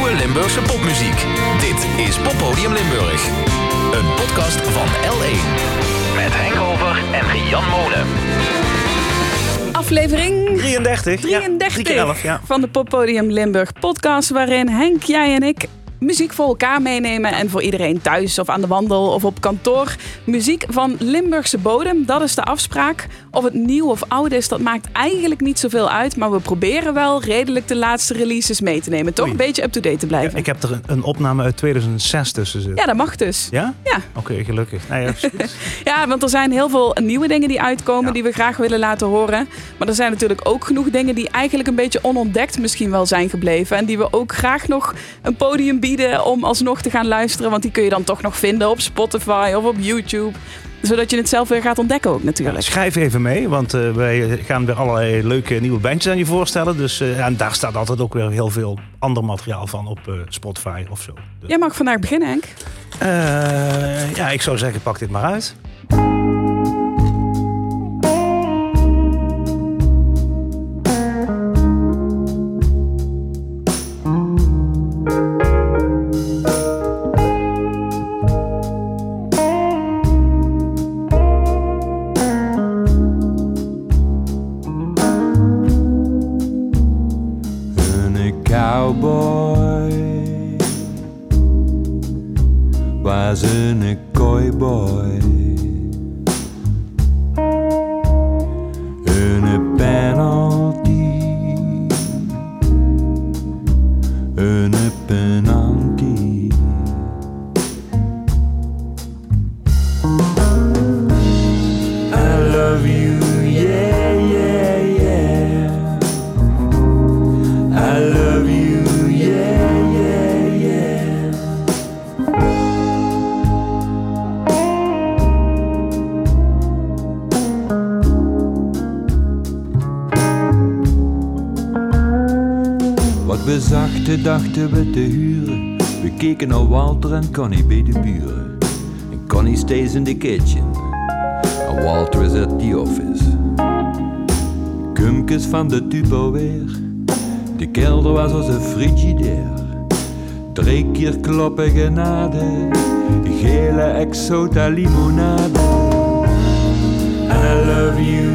nieuwe Limburgse popmuziek. Dit is Poppodium Limburg. Een podcast van L1. Met Henk Over en Jan Molen. Aflevering 33. 33 Ja, 3 keer 11, ja. van de Poppodium Limburg podcast. Waarin Henk, jij en ik muziek voor elkaar meenemen. En voor iedereen thuis of aan de wandel of op kantoor. Muziek van Limburgse bodem, dat is de afspraak. Of het nieuw of oud is, dat maakt eigenlijk niet zoveel uit. Maar we proberen wel redelijk de laatste releases mee te nemen. Toch Oei. een beetje up-to-date te blijven. Ik heb er een, opname uit 2006 tussen zitten. Ja, dat mag dus. Ja? Ja. Oké, gelukkig. Nou ja. Ja, want er zijn heel veel nieuwe dingen die uitkomen Ja. die we graag willen laten horen. Maar er zijn natuurlijk ook genoeg dingen die eigenlijk een beetje onontdekt misschien wel zijn gebleven. En die we ook graag nog een podium bieden om alsnog te gaan luisteren. Want die kun je dan toch nog vinden op Spotify of op YouTube. Zodat je het zelf weer gaat ontdekken ook natuurlijk. Schrijf even mee, want eh, wij gaan weer allerlei leuke nieuwe bandjes aan je voorstellen. Dus, eh, en daar staat altijd ook weer heel veel ander materiaal van op eh, Spotify of zo. Dus, Jij mag vandaag beginnen, Henk. ja, ik zou zeggen, pak dit maar uit. We te huren. We keken naar Walter en Connie bij de buren. En Connie stays in the kitchen. En Walter is at the office. Kumkes van de Tupperware. De kelder was als een frigidair. Drie keer kloppen genade. Gele exota limonade. I love you,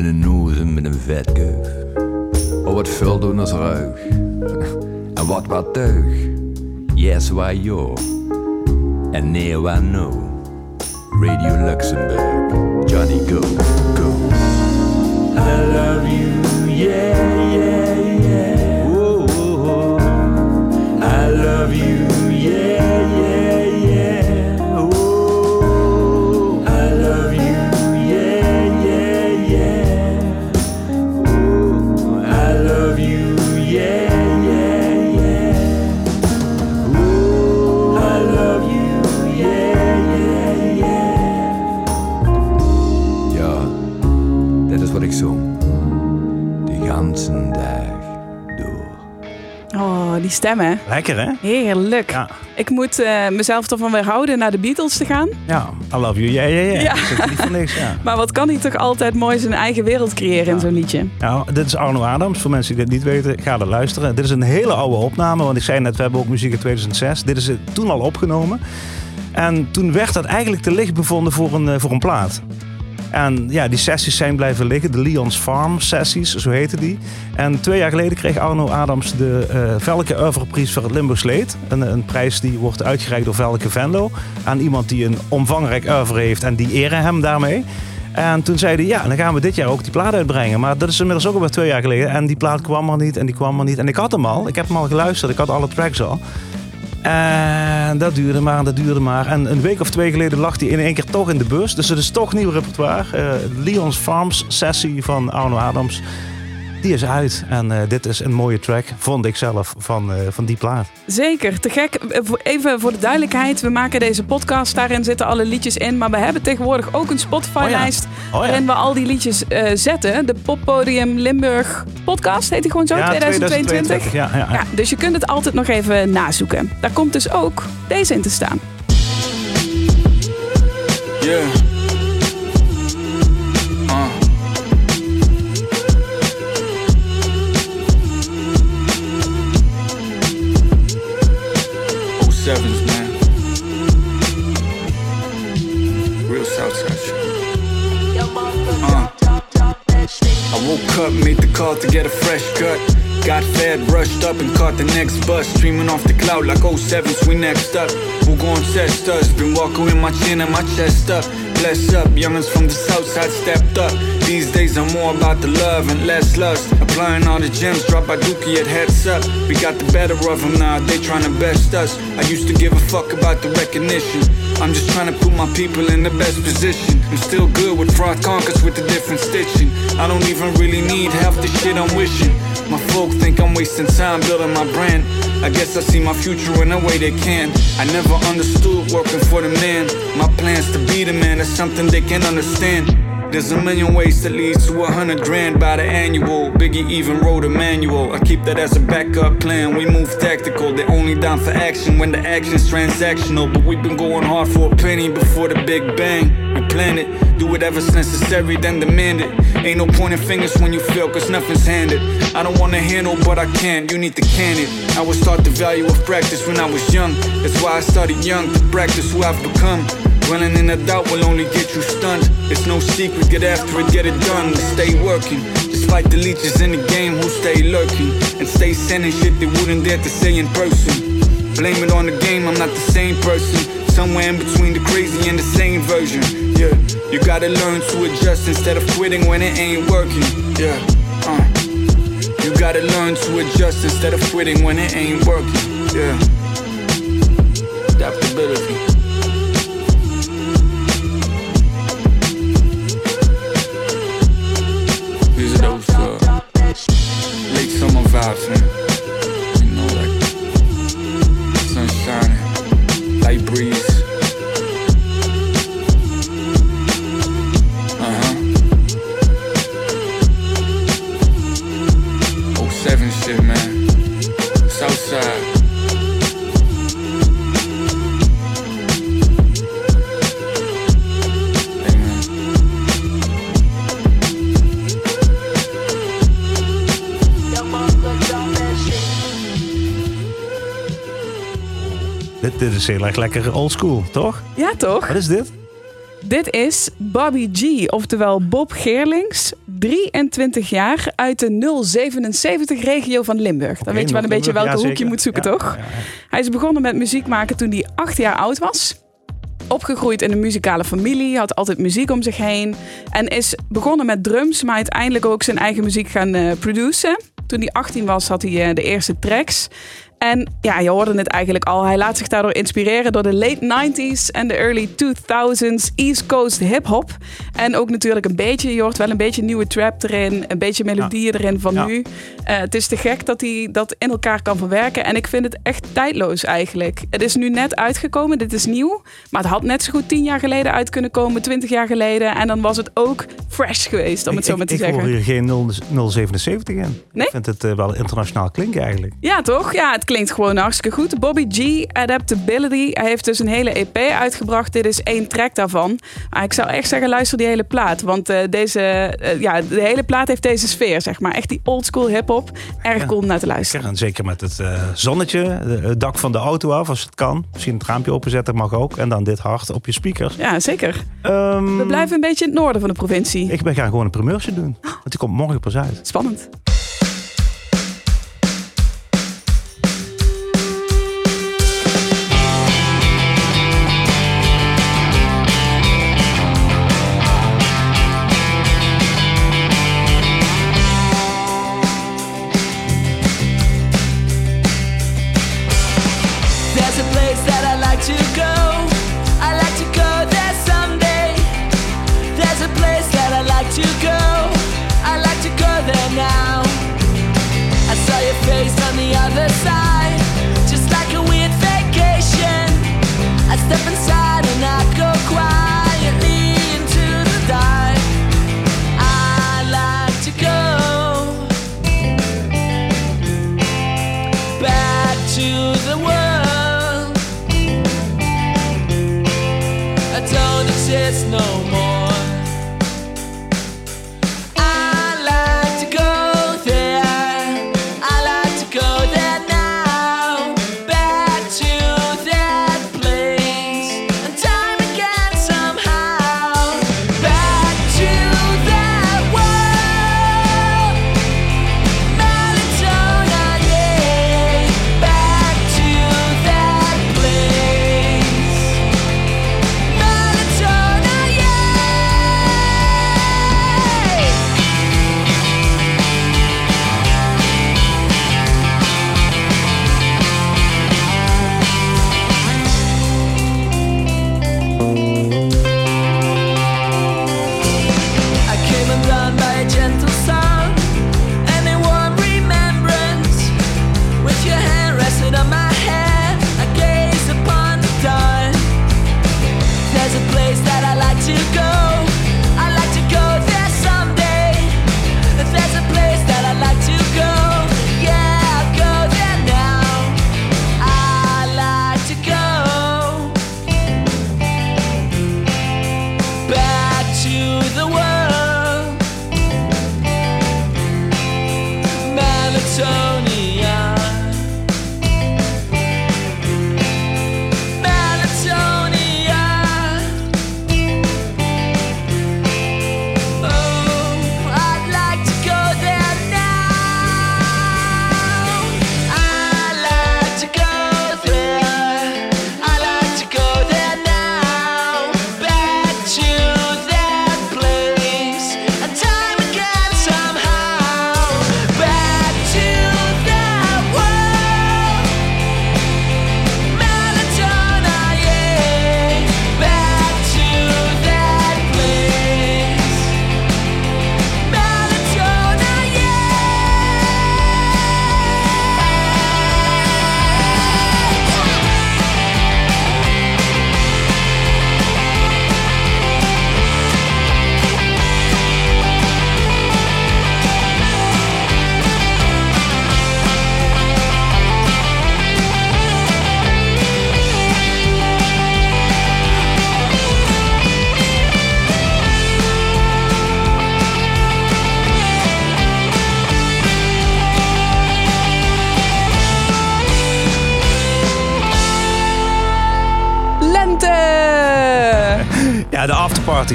En een nozen met een vetkeuf. Oh, wat vul doen als ruig. En wat wat tuig. Yes, why yo. En nee, why no. Radio Luxemburg. Johnny go, go. I love you, yeah, yeah, yeah. Whoa, whoa. I love you, Oh, die stemmen. Lekker, hè? Heerlijk. Ja. Ik moet eh, mezelf ervan weerhouden naar de Beatles te gaan. Ja, I love you, ja, ja, ja. Ja. Niet voor niks, ja. Maar wat kan hij toch altijd mooi zijn eigen wereld creëren in zo'n liedje? Nou, dit is Arno Adams. Voor mensen die dit niet weten, ga er luisteren. Dit is een hele oude opname, want ik zei net, we hebben ook muziek in 2006. Dit is eh, toen al opgenomen. En toen werd dat eigenlijk te licht bevonden voor een, eh, voor een plaat. En ja, die sessies zijn blijven liggen. De Leon's Farm sessies, zo heette die. En twee jaar geleden kreeg Arno Adams de eh Velke Oeuvreprijs voor het Limburgs Leed. Een, een prijs die wordt uitgereikt door Velke Venlo. Aan iemand die een omvangrijk oeuvre heeft en die eren hem daarmee. En toen zeiden ja, dan gaan we dit jaar ook die plaat uitbrengen. Maar dat is inmiddels ook alweer twee jaar geleden. En die plaat kwam er niet en die kwam er niet. En ik had hem al, ik heb hem al geluisterd, ik had alle tracks al. En dat duurde maar en dat duurde maar. En een week of twee geleden lag hij in één keer toch in de bus. Dus het is toch nieuw repertoire. Uh, Leon's Farms sessie van Arno Adams. Die is uit. En uh, dit is een mooie track, vond ik zelf, van, uh, van die plaat. Zeker, te gek. Even voor de duidelijkheid. We maken deze podcast, daarin zitten alle liedjes in. Maar we hebben tegenwoordig ook een Spotify-lijst... Oh ja. oh ja. waarin we al die liedjes uh, zetten. De Poppodium Limburg podcast, heet die gewoon zo? Ja, 2022. 2022 ja, dus je kunt het altijd nog even nazoeken. Daar komt dus ook deze in te staan. Yeah. The like 07s, we next up. Who gon' test us? Been walking with my chin and my chest up. Bless up, youngins from the south side stepped up. These days I'm more about the love and less lust. Applying all the gems, drop by Dookie at heads up. We got the better of them now, they trying to best us. I used to give a fuck about the recognition. I'm just trying to put my people in the best position. I'm still good with fraud conquers with the different stitching. I don't even really need half the shit I'm wishing. My folk think I'm wasting time building my brand. I guess I see my future in a way they can. I never understood working for the man. My plans to be the man, that's something they can understand. There's a million ways that leads to a hundred grand by the annual. Biggie even wrote a manual. I keep that as a backup plan. We move tactical, they're only down for action when the action's transactional. But we've been going hard for a penny before the Big Bang. We plan it, do whatever's necessary, then demand it. Ain't no pointing fingers when you fail, cause nothing's handed. I don't wanna handle, but I can, you need to can it. I was taught the value of practice when I was young. That's why I started young to practice who I've become. Dwelling in a doubt will only get you stunned. It's no secret, get after it, get it done. Stay working, despite the leeches in the game who stay lurking and stay sending shit they wouldn't dare to say in person. Blame it on the game, I'm not the same person. Somewhere in between the crazy and the same version. Yeah, you gotta learn to adjust instead of quitting when it ain't working. Yeah, uh. You gotta learn to adjust instead of quitting when it ain't working. Yeah, adaptability. Late Dit, is heel erg lekker old school, toch? Ja, toch? Wat is dit? Dit is Bobby G, oftewel Bob Geerlings, 23 jaar uit de 077-regio van Limburg. Dan weet je wel een beetje welke ja, hoek je moet zoeken, Ja, toch? ja. Hij is begonnen met muziek maken toen hij acht jaar oud was. Opgegroeid in een muzikale familie, had altijd muziek om zich heen. En is begonnen met drums, maar uiteindelijk ook zijn eigen muziek gaan eh produceren. Toen hij 18 was, had hij eh, de eerste tracks. En ja, je hoorde het eigenlijk al. Hij laat zich daardoor inspireren door de late 90s en de early 2000s East Coast hip-hop. En ook natuurlijk een beetje, je hoort wel een beetje nieuwe trap erin, een beetje melodieën erin van Ja. nu. Eh, het is te gek dat hij dat in elkaar kan verwerken. En ik vind het echt tijdloos eigenlijk. Het is nu net uitgekomen, dit is nieuw. Maar het had net zo goed 10 jaar geleden uit kunnen komen, 20 jaar geleden. En dan was het ook fresh geweest, om het zo ik, maar te ik zeggen. hoor hier geen 0, 077 in. Nee? Ik vind het eh, wel internationaal klinken eigenlijk. Ja, toch? Ja, het klinkt gewoon hartstikke goed. Bobby G, Adaptability. Hij heeft dus een hele EP uitgebracht. Dit is één track daarvan. Maar ik zou echt zeggen, luister die hele plaat. Want eh, deze, eh, ja, de hele plaat heeft deze sfeer, zeg maar. Echt die oldschool hip-hop. Erg Ja. cool om naar te luisteren. En zeker met het eh, zonnetje, het dak van de auto af als het kan. Misschien het raampje openzetten mag ook. En dan dit hard op je speakers. Ja, zeker. Ehm, We blijven een beetje in het noorden van de provincie. Ik ben gaan gewoon een primeurtje doen. Want die komt morgen pas uit. Spannend.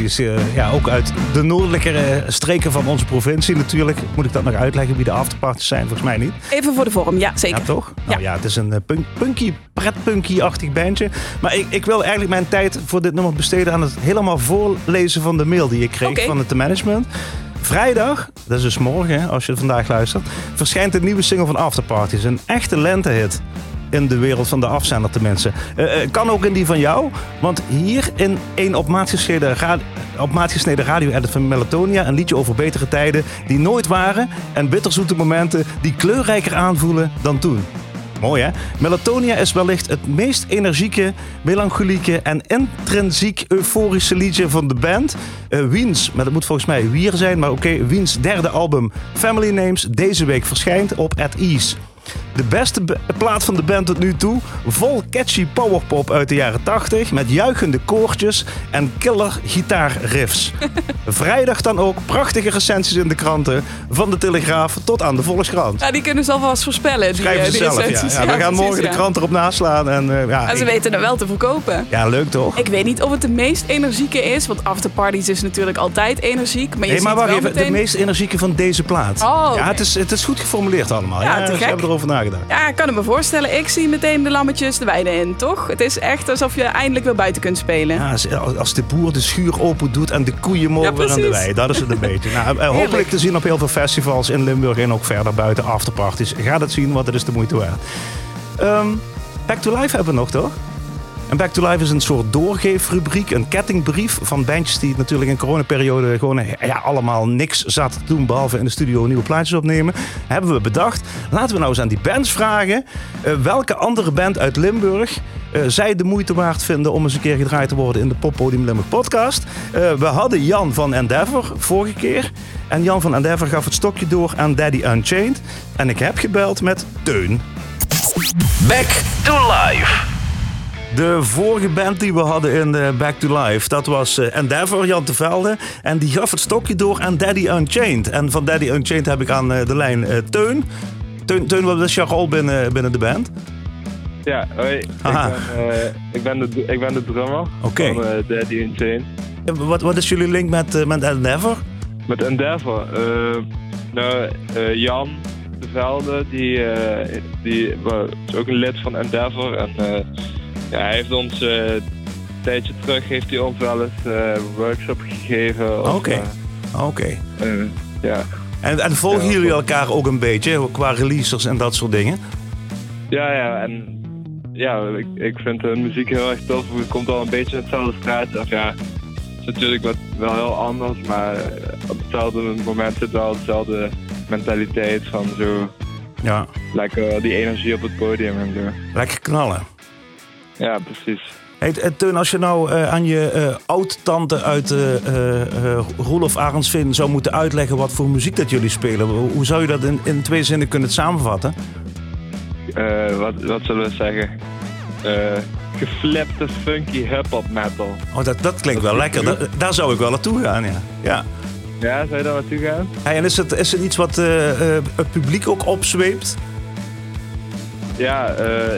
Is eh, ja, ook uit de noordelijkere streken van onze provincie natuurlijk. Moet ik dat nog uitleggen wie de afterparties zijn? Volgens mij niet. Even voor de vorm, ja zeker. Ja, toch? Nou Ja. ja, het is een eh, punk, punky, pretpunky-achtig bandje. Maar ik, ik wil eigenlijk mijn tijd voor dit nummer besteden aan het helemaal voorlezen van de mail die ik kreeg van het management. Vrijdag, dat is dus morgen als je vandaag luistert, verschijnt de nieuwe single van Afterparties. Een echte lentehit in de wereld van de afzender tenminste. Eh, eh, kan ook in die van jou, want hier in een op maat gesneden, radio-edit van Melatonia... een liedje over betere tijden die nooit waren... en bitterzoete momenten die kleurrijker aanvoelen dan toen. Mooi hè? Melatonia is wellicht het meest energieke, melancholieke en intrinsiek euforische liedje van de band. Eh, Wiens, maar dat moet volgens mij Wier zijn, maar oké, Wiens derde album Family Names deze week verschijnt op At Ease. De beste plaat van de band tot nu toe. Vol catchy powerpop uit de jaren 80 met juichende koortjes en killer gitaarriffs. Vrijdag dan ook prachtige recensies in de kranten. Van de Telegraaf tot aan de Volkskrant. Ja, die kunnen ze alvast voorspellen. Die, Schrijven eh, ze die zelf, ja. recensies. ja. We gaan precies, morgen de krant erop naslaan. En, eh, ja, Maar ze ik- weten het wel te verkopen. ja, leuk toch? Ik weet niet of het de meest energieke is, want afterparties is natuurlijk altijd energiek. Maar je Nee, maar wacht even. meteen... De meest energieke van deze plaat. Oh. Ja, het is, het is goed geformuleerd allemaal. Ja, Ja, te gek. hebben erover nagedacht. Ja, ik kan het me voorstellen. Ik zie meteen de lammetjes de weide in, toch? Het is echt alsof je eindelijk weer buiten kunt spelen. Ja, als- de boer de schuur open doet en de koeien mogen Ja, weer aan de wei. Dat is het een beetje. Nou, eh, hopelijk te zien op heel veel festivals in Limburg en ook verder buiten afterparties. Ga dat zien, want het is de moeite waard. Ehm, Back to Life hebben we nog, toch? En Back to Life is een soort doorgeefrubriek, een kettingbrief van bandjes die natuurlijk in coronaperiode gewoon ja, allemaal niks zaten te doen behalve in de studio nieuwe plaatjes opnemen. Hebben we bedacht, laten we nou eens aan die bands vragen eh, welke andere band uit Limburg eh, zij de moeite waard vinden om eens een keer gedraaid te worden in de Poppodium Limburg podcast. Eh, we hadden Jan van Endeavor vorige keer. En Jan van Endeavor gaf het stokje door aan Daddy Unchained. En ik heb gebeld met Teun. Back to life. De vorige band die we hadden in eh, Back to Life, dat was eh, Endeavor, Jan Velde. En die gaf het stokje door aan Daddy Unchained. En van Daddy Unchained heb ik aan eh, de lijn Teun. Teun, Teun, wat is jouw rol binnen, binnen de band? Ja, hoi. Ik ben, ik, ben de, ik ben de drummer van Daddy. Eh, Wat, wat is jullie link met, eh, met Endeavor? Met Endeavor. nou, Jan de Velde, die, die wa- is ook een lid van Endeavor. En ja, hij heeft ons eh, een tijdje terug heeft hij ons wel eens eh, een workshop gegeven. Oké. eh, Oké. eh, ja. En, en volgen Ja, jullie elkaar ook een beetje qua releases en dat soort dingen? ja, ja, en ja, ik, ik vind de muziek heel erg tof. Het komt al een beetje in hetzelfde straatje af. Ja, het is natuurlijk wat, wel heel anders, maar eh, op hetzelfde moment zit wel dezelfde mentaliteit van zo Ja, lekker die energie op het podium en zo. lekker knallen. Ja, precies. Hey, eh, Teun, als je nou eh, aan je eh oud-tante uit eh, Roelof Arendsveen zou moeten uitleggen wat voor muziek dat jullie spelen, hoe zou je dat in, in twee zinnen kunnen samenvatten? Wat, wat zullen we zeggen? Geflipte funky hip-hop metal. Oh, dat, dat klinkt wel lekker. Da- daar zou ik wel naartoe gaan, ja. ja. Ja, zou je daar naartoe gaan? Hey, en is het, is het iets wat het publiek ook opzweept? Ja,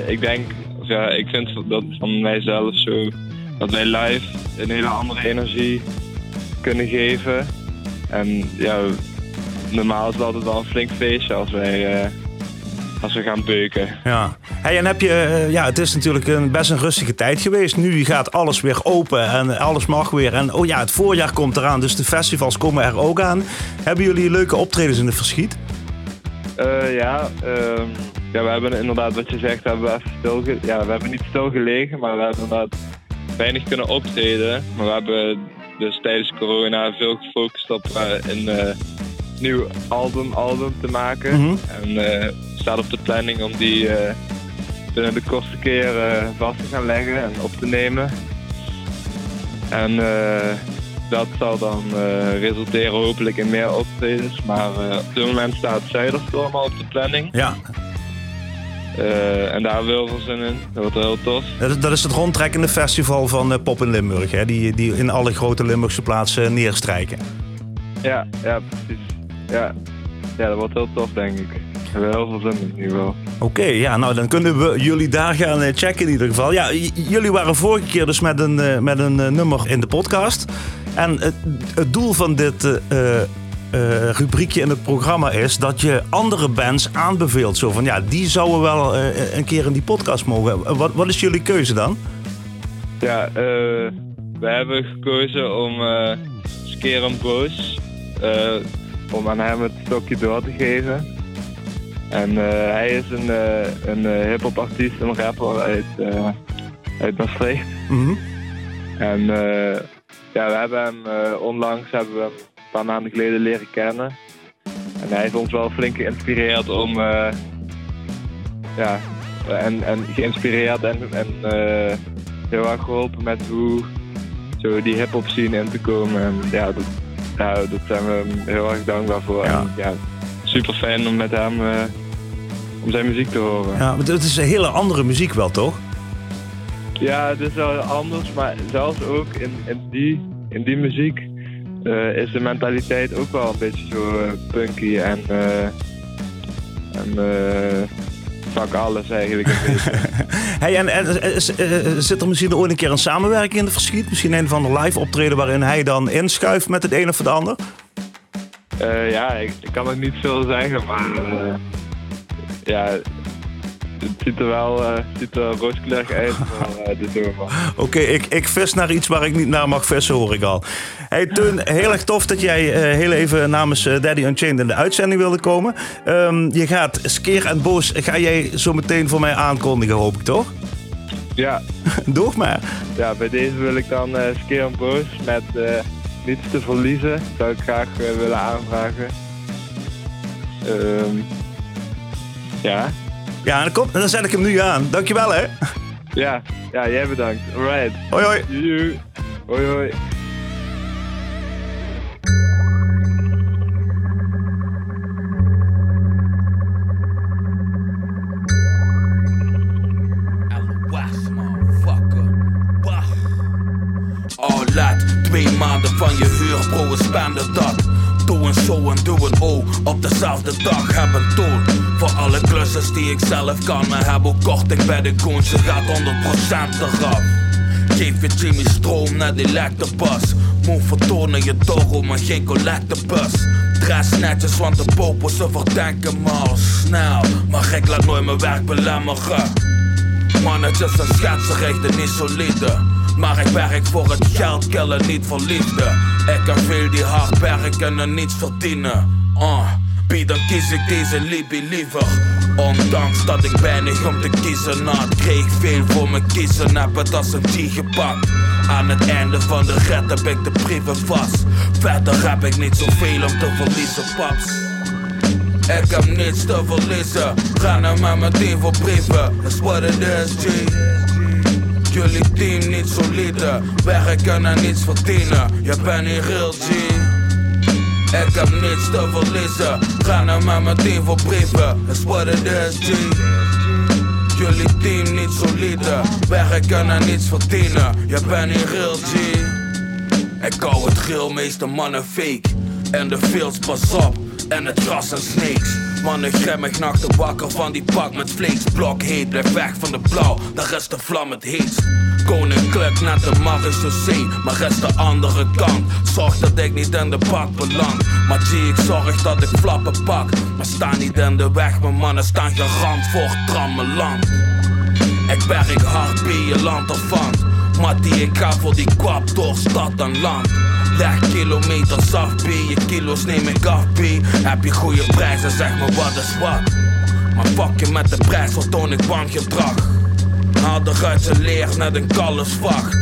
ik denk, ja, ik vind dat van mijzelf zo, dat wij live een hele andere energie kunnen geven. En ja, normaal is het altijd wel een flink feestje als wij, eh, als we gaan beuken. Ja. Hey, en heb je, eh, ja, het is natuurlijk een, best een rustige tijd geweest. Nu gaat alles weer open en alles mag weer. En oh ja, het voorjaar komt eraan, dus de festivals komen er ook aan. Hebben jullie leuke optredens in het verschiet? Eh, ja, ehm, ja, we hebben inderdaad, wat je zegt, hebben we ja, we hebben niet stilgelegen, maar we hebben inderdaad weinig kunnen optreden. Maar we hebben dus tijdens corona veel gefocust op eh, een eh, nieuw album, album te maken. Mhm. En eh staat op de planning om die binnen de kortste keer vast te gaan leggen en op te nemen. En dat zal dan resulteren hopelijk in meer optredens. Maar op dit moment staat Zuiderstorm al op de planning. Ja, Eh, en daar hebben we heel veel zin in. Dat wordt heel tof. dat is, dat is het rondtrekkende festival van eh, Pop in Limburg. Hè? Die, die in alle grote Limburgse plaatsen neerstrijken. Ja, ja, precies. Ja. ja, dat wordt heel tof denk ik. We hebben heel veel zin in in ieder geval. Oké, ja, nou dan kunnen we jullie daar gaan eh, checken in ieder geval. Ja, jullie waren vorige keer dus met een, eh, met een eh, nummer in de podcast. En het, het doel van dit eh, rubriekje in het programma is dat je andere bands aanbeveelt. Zo van, ja, die zouden wel eh, een keer in die podcast mogen. Wat, wat is jullie keuze dan? Ja, eh, we hebben gekozen om eh Skeran Boos, om aan hem het stokje door te geven. En hij is een, een hip-hop artiest, een rapper uit, uit Maastricht. Mhm. En ja, we hebben hem onlangs hebben we hem paar maanden geleden leren kennen. En hij heeft ons wel flink geïnspireerd om. eh, ja, en, en geïnspireerd en, en eh, heel erg geholpen met hoe zo die hip-hop scene in te komen. En ja, dat, ja, dat zijn we heel erg dankbaar voor. Ja. En, ja, super fijn om met hem eh, om zijn muziek te horen. Ja, want het is een hele andere muziek wel, toch? Ja, het is wel anders, maar zelfs ook in, in, die, in die muziek eh, is de mentaliteit ook wel een beetje zo eh, punky en, eh en fuck alles eigenlijk een. Hey, en, zit er misschien ooit een keer een samenwerking in het verschiet? Misschien een van de live optreden waarin hij dan inschuift met het een of het ander? Ja, ik, ik kan ook niet veel zeggen, maar ja, het ziet er wel eh, ziet er rooskleurig uit voor eh, de zomer. Oké, ik, ik vis naar iets waar ik niet naar mag vissen, hoor ik al. Hey Teun, heel erg tof dat jij eh, heel even namens Daddy Unchained in de uitzending wilde komen. Ehm, je gaat Skeer en Boos, ga jij zo meteen voor mij aankondigen, hoop ik toch? Ja, Doe maar. ja, bij deze wil ik dan Skeer en Boos met Niets te verliezen. Zou ik graag willen aanvragen. Ehm, ja. Ja, dan, komt, dan zet ik hem nu aan. Dankjewel hè. ja, ja, jij bedankt. Alright. Hoi hoi. Joe. Hoi hoi. Oh, twee maanden van je huur, bro, we spenden dat. Doe een zo en doe een O op dezelfde dag. Heb een toon voor alle klussers die ik zelf kan. Maar heb ook korting bij de koens, ze gaat 100% eraf. Geef je Jimmy stroom naar die lekterbas. Moet vertonen je toro, maar geen collectebus. Dress netjes, want de popo ze verdenken me al snel. Maar ik laat nooit mijn werk belemmeren. Mannetjes en schetsen richten niet solide. Maar ik werk voor het geld, killen niet voor liefde. Ik heb veel die hard werken en niets verdienen. Uh, wie dan kies ik deze liefie liever. Ondanks dat ik weinig om te kiezen had, kreeg ik veel voor mijn kiezen. Heb het als een G gepakt. Aan het einde van de rit heb ik de brieven vast. Verder heb ik niet zoveel om te verliezen, paps. Ik heb niets te verliezen. Ga naar met mijn team voor brieven. That's what it is, G. Jullie team niet solide. Werken en niets verdienen. Je bent niet real, G. Ik heb niets te verliezen. Ga naar met mijn team voor brieven. That's what it is, G. Jullie team niet solide. Werken en niets verdienen. Je bent niet real, G. Ik hou het grill, meeste mannen fake. En de fields pas op, en het gras en snakes. Mannen grimmig nachten wakker van die pak met vlees. Blok heet, blijf weg van de blauw, daar is de vlam het heetst. Koninklijk net de marechaussee, maar is de andere kant. Zorg dat ik niet in de bak beland. Maar G, ik zorg dat ik flappen pak. Maar sta niet in de weg, mijn mannen staan gerand voor trammeland. Ik werk hard bij je land ervan. Mattie, ik ga voor die kwap door stad en land. Leg kilometers af, B. Je kilo's neem ik af, B. Heb je goede prijzen, zeg me wat is wat. Maar fuck je met de prijs, vertoon ik wangedrag. Haal eruit zijn leer net een kalfsvacht.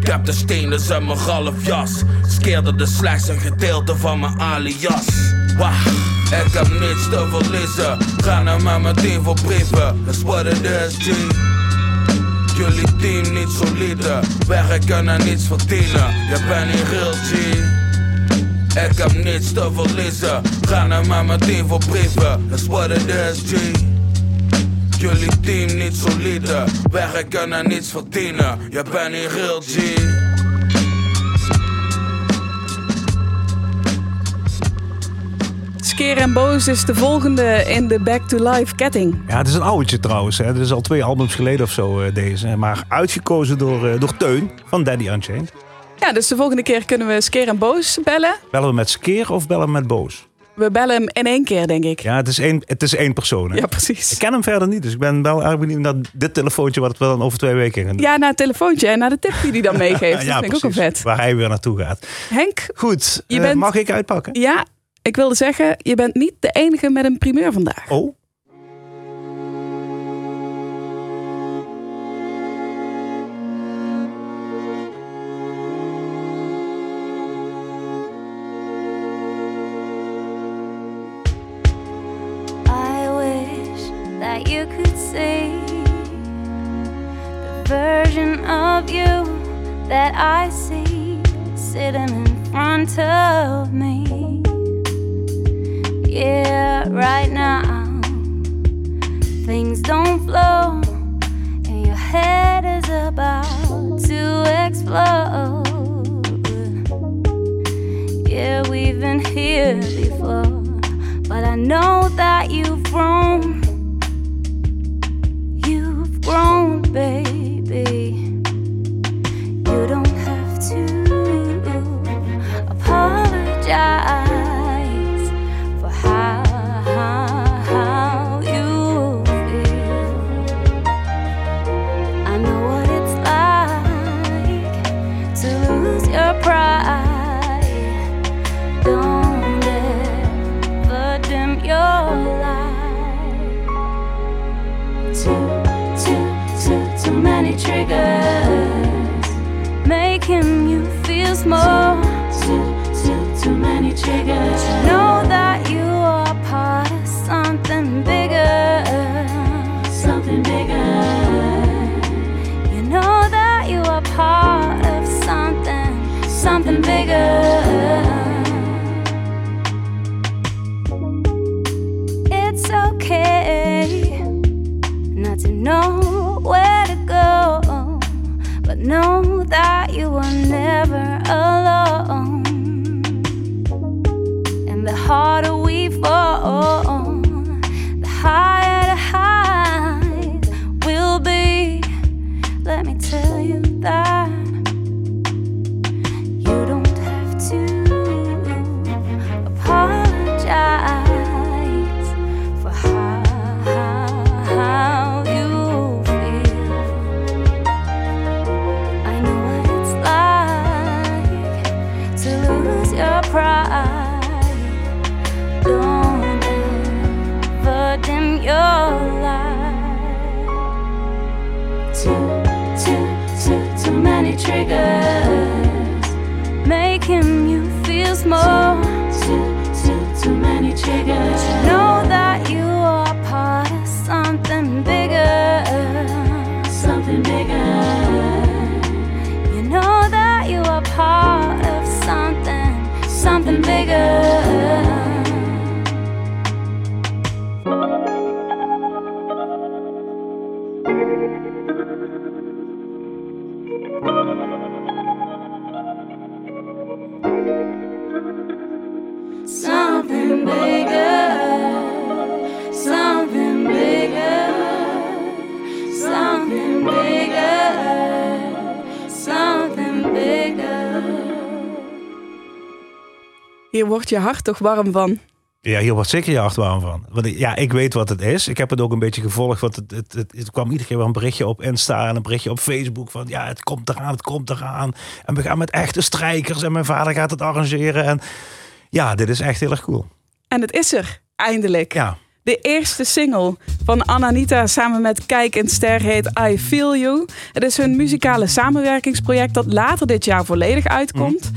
Ik heb de stenen in mijn half jas. Skeerde de slechts een gedeelte van mijn alias. Wah, ik heb niets te verliezen. Ga naar met mijn team voor brieven. That's what it is, G. Jullie team niet solide. Werken en niets verdienen. Je bent niet real, G. Ik heb niets te verliezen. Ga naar met mijn team voor brieven. That's what it is, G. Jullie team niet solide. Werken en niets verdienen. Je bent niet real, G. Skeer en Boos is de volgende in de Back to Life ketting. Ja, het is een oudertje trouwens. Hè. Het is al twee albums geleden of zo eh, deze. Maar uitgekozen door, eh, door Teun van Daddy Unchained. Ja, dus de volgende keer kunnen we Skeer en Boos bellen. Bellen we met Skeer of bellen we met Boos? We bellen hem in één keer, denk ik. Ja, het is één, het is één persoon. Hè? Ja, Ik precies. ken hem verder niet, dus ik ben wel erg benieuwd naar dit telefoontje wat we dan over twee weken gaan doen. Ja, naar het telefoontje en naar de tip die hij dan meegeeft. dat vind ik ook wel vet. Waar hij weer naartoe gaat. Henk, Goed, Je eh, bent- mag ik uitpakken? ja, ik wilde zeggen, je bent niet de enige met een primeur vandaag. Oh, I see sitting in front of me. Yeah, right now things don't flow, and your head is about to explode. Hier wordt je hart toch warm van. Ja, hier wordt zeker je hart warm van. Want ja, ik weet wat het is. Ik heb het ook een beetje gevolgd. Want het, het, het, het kwam iedere keer wel een berichtje op Insta en een berichtje op Facebook. Van ja, het komt eraan, het komt eraan. En we gaan met echte strijkers. En mijn vader gaat het arrangeren. En ja, dit is echt heel erg cool. En het is er, eindelijk. Ja, De eerste single van Ananita samen met Kijk en Ster heet I Feel You. Het is hun muzikale samenwerkingsproject dat later dit jaar volledig uitkomt.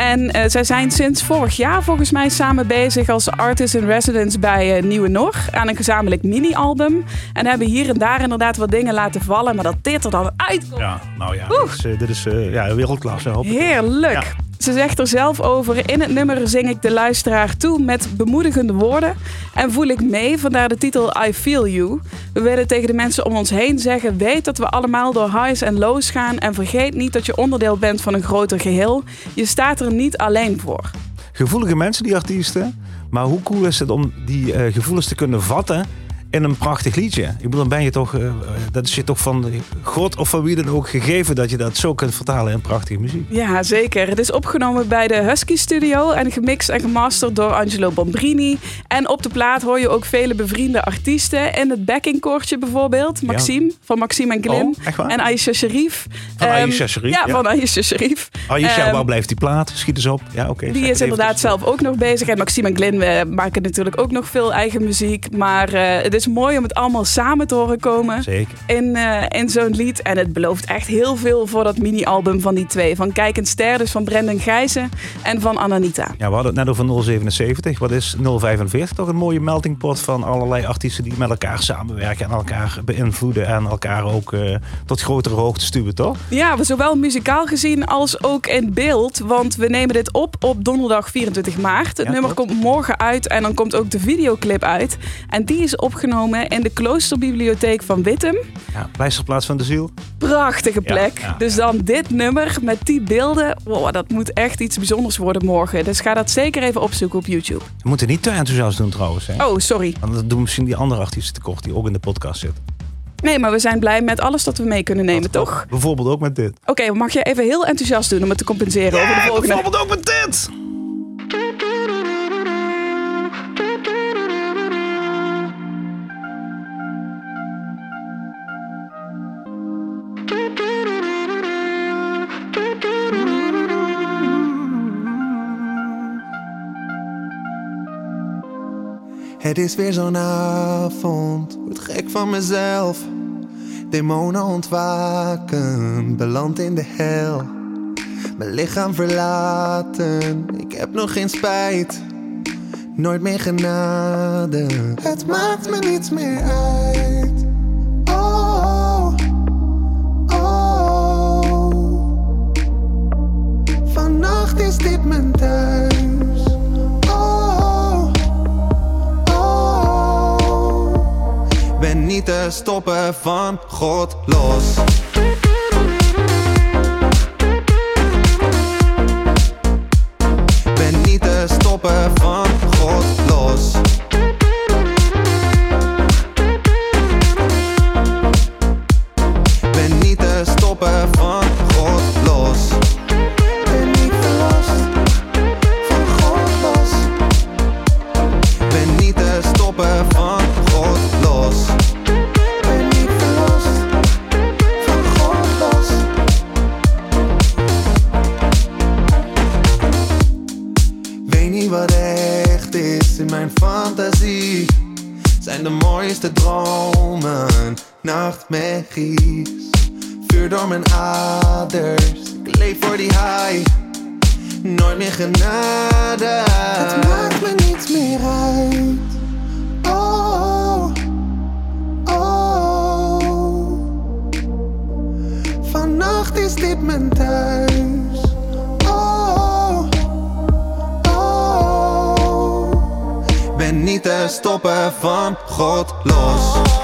En eh, zij zijn sinds vorig jaar volgens mij samen bezig als artist in residence bij eh, Nieuwe Nog aan een gezamenlijk mini-album. En hebben hier en daar inderdaad wat dingen laten vallen, maar dat dit er dan uitkomt. ja nou ja, dit is, eh, dit is ja, wereldklasse. Hoop ik. Heerlijk. Ja. Ze zegt er zelf over: In het nummer zing ik de luisteraar toe met bemoedigende woorden. En voel ik mee, vandaar de titel I Feel You. We willen tegen de mensen om ons heen zeggen: Weet dat we allemaal door highs en lows gaan. En vergeet niet dat je onderdeel bent van een groter geheel. Je staat er niet alleen voor. Gevoelige mensen, die artiesten. Maar hoe cool is het om die eh, gevoelens te kunnen vatten in een prachtig liedje? Ik bedoel, dan ben je toch, eh, dat is je toch van God of van wie dan ook gegeven dat je dat zo kunt vertalen in prachtige muziek. Ja, zeker. Het is opgenomen bij de Husky Studio en gemixt en gemasterd door Angelo Bombrini. En op de plaat hoor je ook vele bevriende artiesten. In het backingkoortje bijvoorbeeld, Maxime van Maxime en Glim. Oh? En Aisha Sharif. Van Ehm, Aisha Sharif, Ja, ja. van Aisha Sharif. Aisha, Ehm, waar blijft die plaat? Schiet eens op. Ja, oké. Die is inderdaad zelf ook nog bezig. En Maxime en eh, maken natuurlijk ook nog veel eigen muziek. Maar eh, het is mooi om het allemaal samen te horen komen Zeker. in, eh, in zo'n lied. En het belooft echt heel veel voor dat mini-album van die twee. Van Kijk en Ster, dus van Brendan Gijzen en van Ananita. Ja, we hadden het net over 077. Wat is 045? Toch een mooie melting pot van allerlei artiesten die met elkaar samenwerken en elkaar beïnvloeden en elkaar ook eh, tot grotere hoogte stuwen, toch? Ja, zowel muzikaal gezien als ook in beeld. Want we nemen dit op op donderdag 24 maart. Het Ja, nummer klopt. komt morgen uit en dan komt ook de videoclip uit. En die is opgenomen in de kloosterbibliotheek van Wittem. Ja, Pleisterplaats van de ziel. Prachtige plek. ja, dus dan dit nummer met die beelden. Wow, dat moet echt iets bijzonders worden morgen. Dus ga dat zeker even opzoeken op YouTube. We moeten niet te enthousiast doen trouwens. Hè? Oh, sorry. Want dat doen misschien die andere artiesten tekort die ook in de podcast zitten. Nee, maar we zijn blij met alles dat we mee kunnen nemen, toch? Bijvoorbeeld ook met dit. Oké, mag je even heel enthousiast doen om het te compenseren over de volgende? bijvoorbeeld ook met dit! Het is weer zo'n avond, word gek van mezelf. Demonen ontwaken, beland in de hel. mijn lichaam verlaten. Ik heb nog geen spijt, nooit meer genade. Het maakt me niets meer uit. Oh, oh. Vannacht is dit mijn thuis. Niet te stoppen van God los. Ben niet te stoppen in mijn fantasie. Zijn de mooiste dromen, nachtmerries. Vuur door mijn aders, ik leef voor die high. Nooit meer genade. Het maakt me niets meer uit. Oh, oh. Vannacht is dit mijn thuis. Niet te stoppen van God los.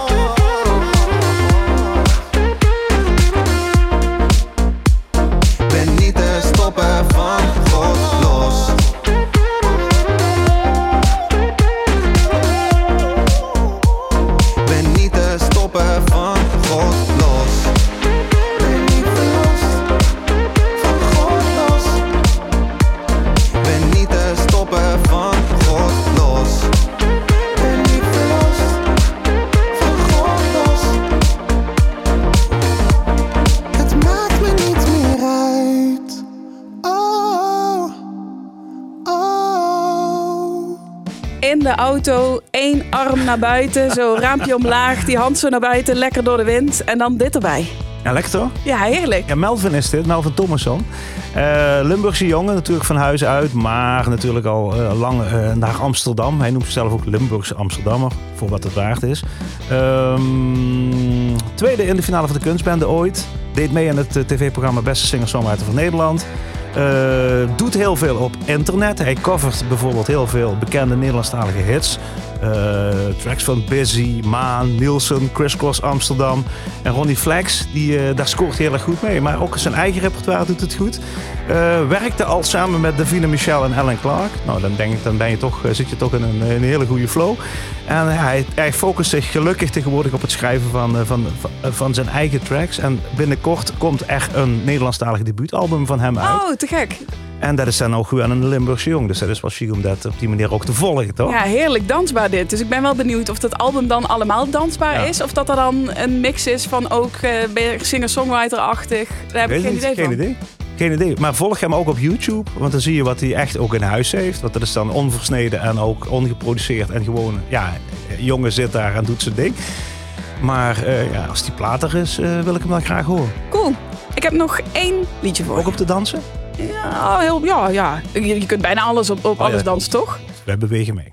Auto, één arm naar buiten, zo raampje omlaag, die hand zo naar buiten, lekker door de wind. En dan dit erbij. Ja, lekker toch? Ja, heerlijk. Ja, Melvin is dit, Melvin Thomasson. Eh, Limburgse jongen, natuurlijk van huis uit, maar natuurlijk al eh, lang eh, naar Amsterdam. Hij noemt zichzelf ook Limburgse Amsterdammer, voor wat het waard is. Ehm, tweede in de finale van de kunstbende ooit. Deed mee aan het tv-programma Beste Singer-Songwriter van Nederland. Eh, doet heel veel op internet. Hij covert bijvoorbeeld heel veel bekende Nederlandstalige hits. Eh, tracks van Busy, Maan, Nielsen, Chris Cross Amsterdam. En Ronnie Flex, die, eh, daar scoort heel erg goed mee. Maar ook zijn eigen repertoire doet het goed. Werkte al samen met Davina Michel en Ellen Clark. Nou, dan denk ik, dan ben je toch, zit je toch in een, een hele goede flow. En hij, hij focust zich gelukkig tegenwoordig op het schrijven van, eh, van, van, van zijn eigen tracks. En binnenkort komt er een Nederlandstalig debuutalbum van hem uit. Oh, te gek. En dat is dan ook gewoon een Limburgse jong. Dus dat is wel chic om dat op die manier ook te volgen, toch? Ja, heerlijk dansbaar dit. Dus ik ben wel benieuwd of dat album dan allemaal dansbaar Ja. is. Of dat er dan een mix is van ook eh, meer singer-songwriter-achtig. Daar heb ik geen idee geen van. idee. Geen idee. Maar volg hem ook op YouTube. Want dan zie je wat hij echt ook in huis heeft. Want dat is dan onversneden en ook ongeproduceerd. En gewoon, ja, jongen zit daar en doet zijn ding. Maar eh, ja, als die plater is, eh, wil ik hem dan graag horen. Cool. Ik heb nog één liedje voor. Ook op te dansen? Ja, heel, ja, ja. Je, je kunt bijna alles op, op Oh, alles ja. dansen, toch? Wij bewegen mee.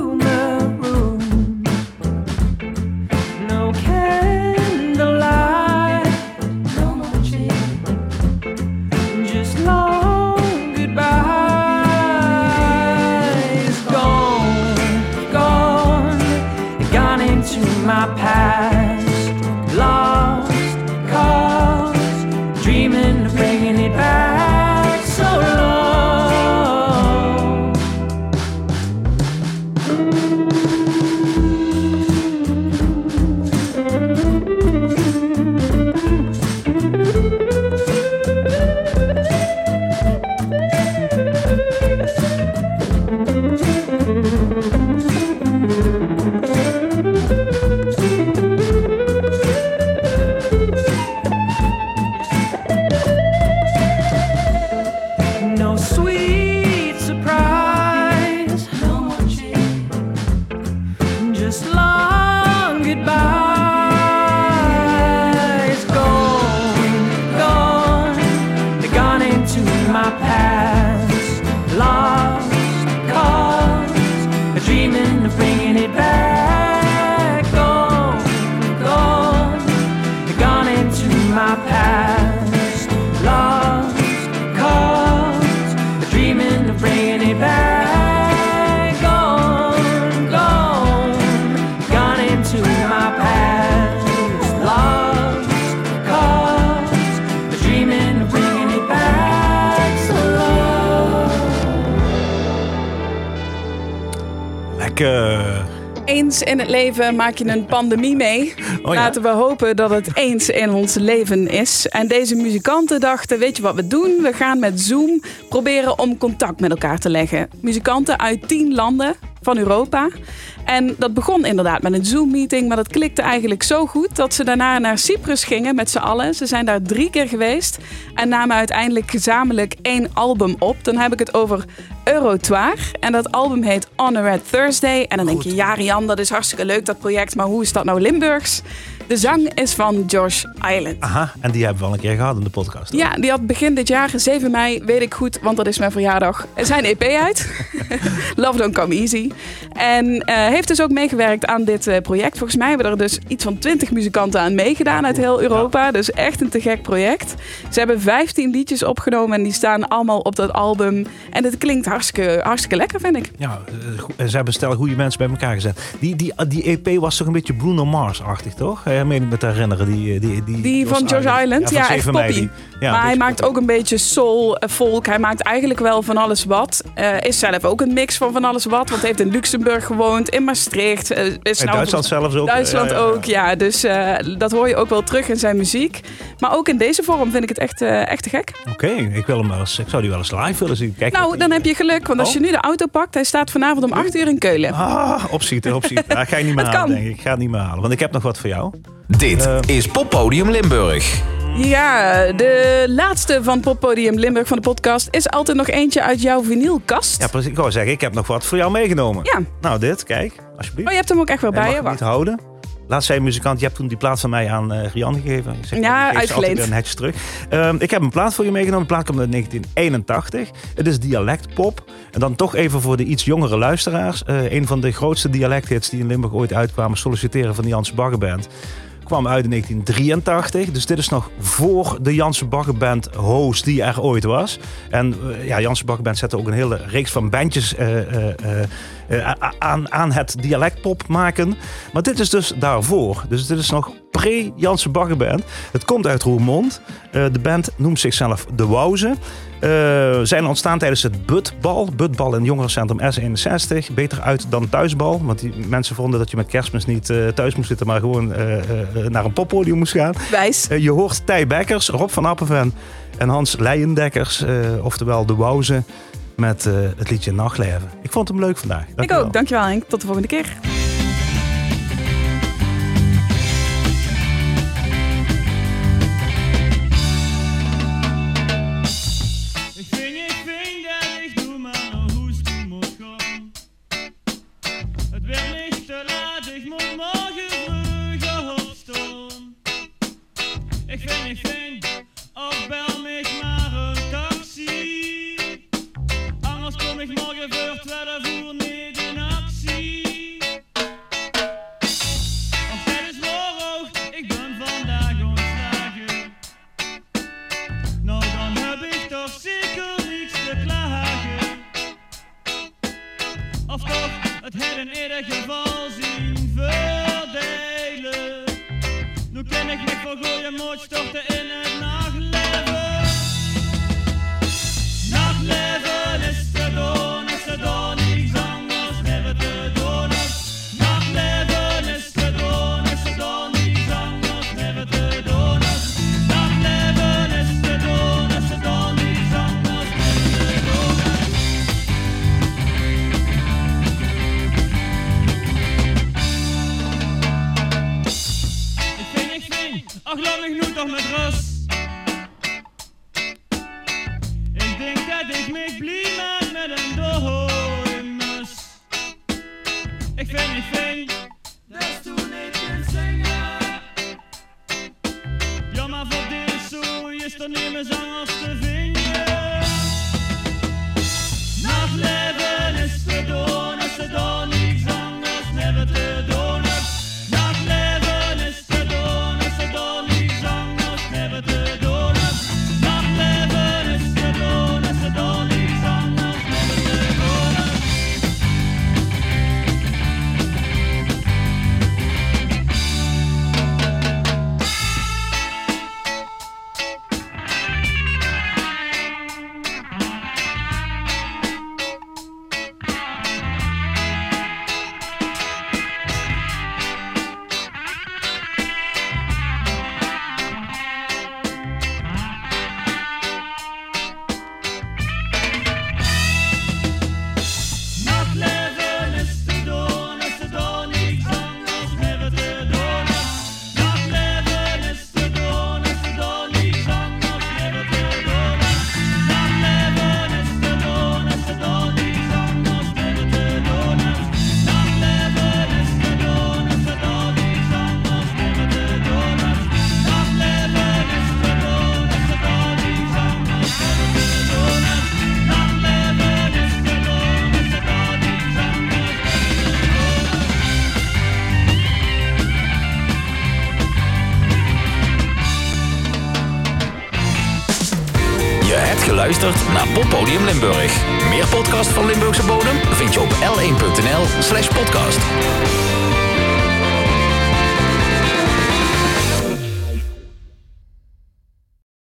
Eens in het leven maak je een pandemie mee. Oh ja. Laten we hopen dat het eens in ons leven is. En deze muzikanten dachten, weet je wat we doen? We gaan met Zoom proberen om contact met elkaar te leggen. Muzikanten uit tien landen van Europa. En dat begon inderdaad met een Zoom-meeting, maar dat klikte eigenlijk zo goed dat ze daarna naar Cyprus gingen met z'n allen. Ze zijn daar drie keer geweest en namen uiteindelijk gezamenlijk één album op. Dan heb ik het over Eurotoire. En dat album heet On a Red Thursday. En dan denk je, ja Rian, dat is hartstikke leuk dat project, maar hoe is dat nou Limburgs? De zang is van Josh Island. Aha, en die hebben we al een keer gehad in de podcast. Ja, die had begin dit jaar, 7 mei, weet ik goed, want dat is mijn verjaardag, zijn EP uit. Love Don't Come Easy. En eh, heeft dus ook meegewerkt aan dit eh, project. Volgens mij hebben er dus iets van 20 muzikanten aan meegedaan uit heel Europa. Dus echt een te gek project. Ze hebben 15 liedjes opgenomen en die staan allemaal op dat album. En het klinkt hartstikke, hartstikke lekker, vind ik. Ja, eh, ze hebben stel goede mensen bij elkaar gezet. Die, die, die EP was toch een beetje Bruno Mars-achtig, toch? Eh, meen ik me te herinneren. Die, eh, die, die, Die van Josh Island, ja, echt 7 mei, poppy. die- ja, maar hij maakt ook een beetje soul, eh, folk. Hij maakt eigenlijk wel van alles wat. Eh, is zelf ook een mix van van alles wat. Want hij heeft in Luxemburg gewoond, in Maastricht. eh, is In nou Duitsland zelfs ook. Duitsland ook, ja. Dus eh, dat hoor je ook wel terug in zijn muziek. Maar ook in deze vorm vind ik het echt, eh, echt te gek. Oké, ik, wil hem wel eens, ik zou die wel eens live willen zien. Kijk, Nou, dan heb je geluk. Want als Oh. je nu de auto pakt, hij staat vanavond om 8 uur in Keulen. Ah, opschieten. Ja, ga je niet meer halen, denk ik. Ik ga het niet meer halen, want ik heb nog wat voor jou. Dit Eh. is Poppodium Limburg. Ja, de laatste van Poppodium Limburg van de podcast is altijd nog eentje uit jouw vinylkast. Ja, precies. Ik wou zeggen, ik heb nog wat voor jou meegenomen. Ja. Nou, dit, kijk, alsjeblieft. Oh, je hebt hem ook echt wel bij mag je. hem niet houden. Laatst zei een muzikant, je hebt toen die plaat van mij aan eh Rian gegeven. Ik zeg, Ja, uitgeleend. netjes terug. Ehm, ik heb een plaat voor je meegenomen. De plaat komt uit 1981. Het is dialectpop. En dan toch even voor de iets jongere luisteraars. Eh, een van de grootste dialecthits die in Limburg ooit uitkwamen. Solliciteren van de Janse Baggerband. Kwam uit in 1983. Dus dit is nog voor de Janse Baggerband host die er ooit was. En eh, ja, Janse Baggerband zette ook een hele reeks van bandjes eh, eh, aan, aan het dialectpop maken. Maar dit is dus daarvoor. Dus dit is nog pre-Janse Baggerband. Het komt uit Roermond. Eh, de band noemt zichzelf De Wauze. Eh, zijn ontstaan tijdens het Butbal. Butbal in het jongerencentrum S61. Beter uit dan thuisbal. Want die mensen vonden dat je met kerstmis niet eh, thuis moest zitten... maar gewoon naar een poppodium moest gaan. Wijs. Je hoort Tij Bekkers, Rob van Appenven en Hans Leijendekkers. oftewel De Wauze. Met het liedje Nachtleven. Ik vond hem leuk vandaag. Ik Dankjewel. ook. Dankjewel Henk. Tot de volgende keer. in ieder geval zien verdelen. Nu ken ik me voor goede moord storten in het naam. forme grosse